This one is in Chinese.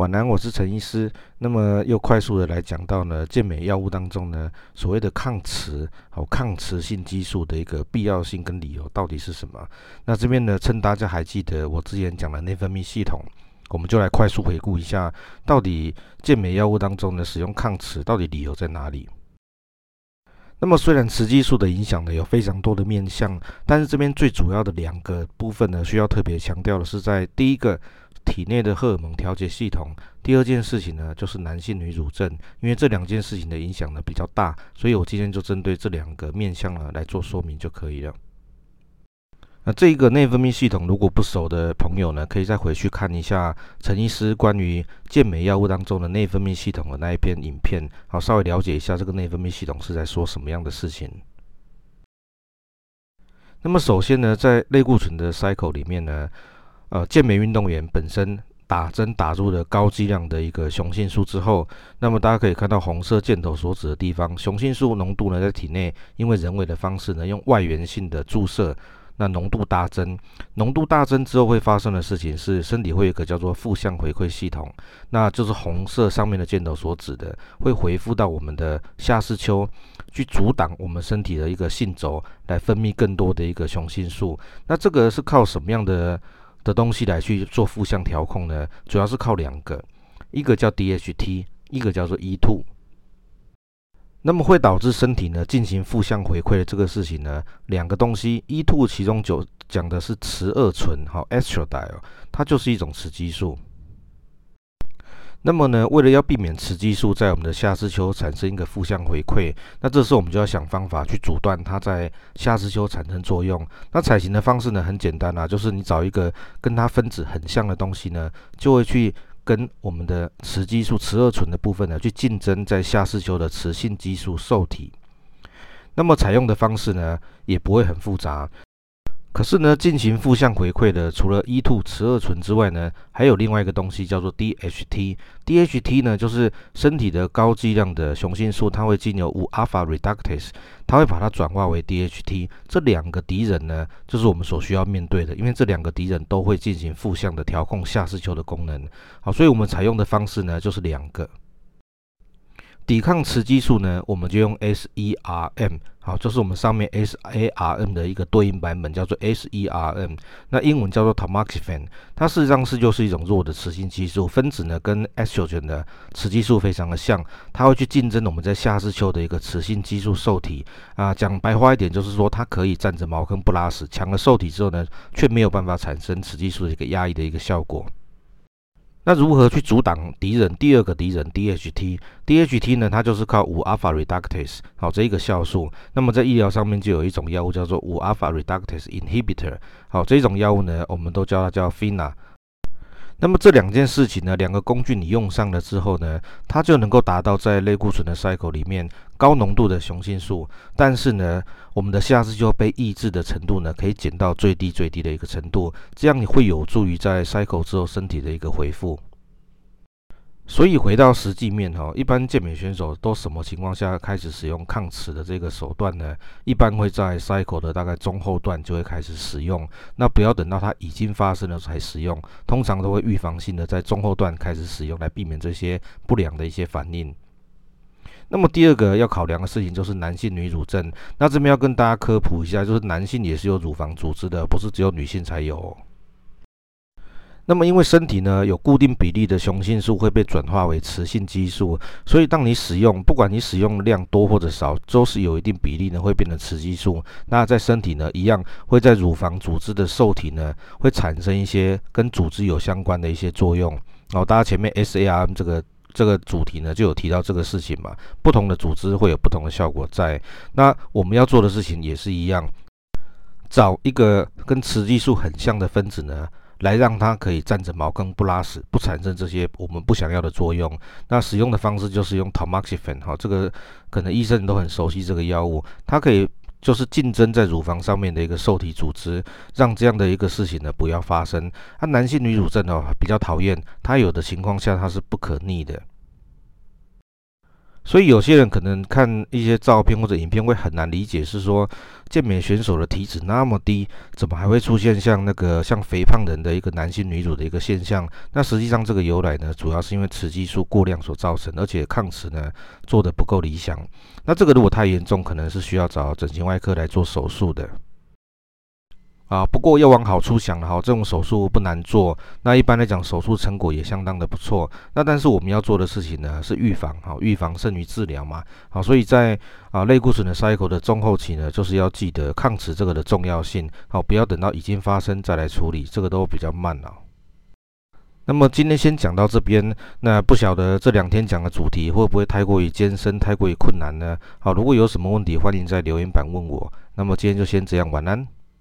晚安，我是陈医师。那么又快速的来讲到呢，健美药物当中呢，所谓的抗雌好抗雌性激素的一个必要性跟理由到底是什么？那这边呢，趁大家还记得我之前讲的内分泌系统，我们就来快速回顾一下，到底健美药物当中呢，使用抗雌到底理由在哪里？那么虽然雌激素的影响呢有非常多的面向，但是这边最主要的两个部分呢，需要特别强调的是在第一个。体内的荷尔蒙调节系统。第二件事情呢，就是男性女乳症，因为这两件事情的影响呢比较大，所以我今天就针对这两个面向呢来做说明就可以了。那这一个内分泌系统如果不熟的朋友呢，可以再回去看一下陈医师关于健美药物当中的内分泌系统的那一篇影片，好，稍微了解一下这个内分泌系统是在说什么样的事情。那么首先呢，在类固醇的 cycle 里面呢。呃，健美运动员本身打针打入了高剂量的一个雄性素之后，那么大家可以看到红色箭头所指的地方，雄性素浓度呢在体内，因为人为的方式呢，用外源性的注射，那浓度大增，浓度大增之后会发生的事情是，身体会有一个叫做负向回馈系统，那就是红色上面的箭头所指的，会回复到我们的下视丘，去阻挡我们身体的一个性轴来分泌更多的一个雄性素，那这个是靠什么样的？的东西来去做负向调控呢，主要是靠两个，一个叫 DHT，一个叫做 E2。那么会导致身体呢进行负向回馈的这个事情呢，两个东西，E2 其中就讲的是雌二醇，好，Estradiol，它就是一种雌激素。那么呢，为了要避免雌激素在我们的下视丘产生一个负向回馈，那这时候我们就要想方法去阻断它在下视丘产生作用。那采行的方式呢，很简单啊，就是你找一个跟它分子很像的东西呢，就会去跟我们的雌激素雌二醇的部分呢，去竞争在下视丘的雌性激素受体。那么采用的方式呢，也不会很复杂。可是呢，进行负向回馈的，除了 E2 雌二醇之外呢，还有另外一个东西叫做 DHT。DHT 呢，就是身体的高剂量的雄性素，它会经由五 alpha reductase，它会把它转化为 DHT。这两个敌人呢，就是我们所需要面对的，因为这两个敌人都会进行负向的调控下视丘的功能。好，所以我们采用的方式呢，就是两个。抵抗雌激素呢，我们就用 SERM，好，就是我们上面 SARM 的一个对应版本，叫做 SERM。那英文叫做 Tamoxifen，它事实上是就是一种弱的雌性激素分子呢，跟 Estrogen 的雌激素非常的像，它会去竞争我们在下视丘的一个雌性激素受体啊。讲白话一点，就是说它可以占着茅坑不拉屎，抢了受体之后呢，却没有办法产生雌激素的一个压抑的一个效果。那如何去阻挡敌人？第二个敌人 DHT，DHT 呢，它就是靠五 alpha reductase 好，这一个酵素。那么在医疗上面就有一种药物叫做五 alpha reductase inhibitor，好，这种药物呢，我们都叫它叫 Fina。那么这两件事情呢，两个工具你用上了之后呢，它就能够达到在类固醇的 cycle 里面高浓度的雄性素，但是呢，我们的下肢就被抑制的程度呢，可以减到最低最低的一个程度，这样你会有助于在 cycle 之后身体的一个恢复。所以回到实际面哈，一般健美选手都什么情况下开始使用抗雌的这个手段呢？一般会在 cycle 的大概中后段就会开始使用，那不要等到它已经发生了才使用，通常都会预防性的在中后段开始使用，来避免这些不良的一些反应。那么第二个要考量的事情就是男性女乳症，那这边要跟大家科普一下，就是男性也是有乳房组织的，不是只有女性才有。那么，因为身体呢有固定比例的雄性素会被转化为雌性激素，所以当你使用，不管你使用量多或者少，都是有一定比例呢会变成雌激素。那在身体呢一样会在乳房组织的受体呢会产生一些跟组织有相关的一些作用。然后大家前面 SARM 这个这个主题呢就有提到这个事情嘛，不同的组织会有不同的效果在。那我们要做的事情也是一样，找一个跟雌激素很像的分子呢。来让它可以站着茅坑不拉屎，不产生这些我们不想要的作用。那使用的方式就是用 Tamoxifen 哈，这个可能医生都很熟悉这个药物，它可以就是竞争在乳房上面的一个受体组织，让这样的一个事情呢不要发生。那男性女乳症哦比较讨厌，它有的情况下它是不可逆的。所以有些人可能看一些照片或者影片会很难理解，是说健美选手的体脂那么低，怎么还会出现像那个像肥胖人的一个男性女主的一个现象？那实际上这个由来呢，主要是因为雌激素过量所造成，而且抗齿呢做得不够理想。那这个如果太严重，可能是需要找整形外科来做手术的。啊，不过要往好处想哈，这种手术不难做，那一般来讲手术成果也相当的不错。那但是我们要做的事情呢是预防，哈，预防胜于治疗嘛。好，所以在啊类固醇的 cycle 的中后期呢，就是要记得抗齿这个的重要性，好，不要等到已经发生再来处理，这个都比较慢了。那么今天先讲到这边，那不晓得这两天讲的主题会不会太过于艰深，太过于困难呢？好，如果有什么问题，欢迎在留言板问我。那么今天就先这样，晚安。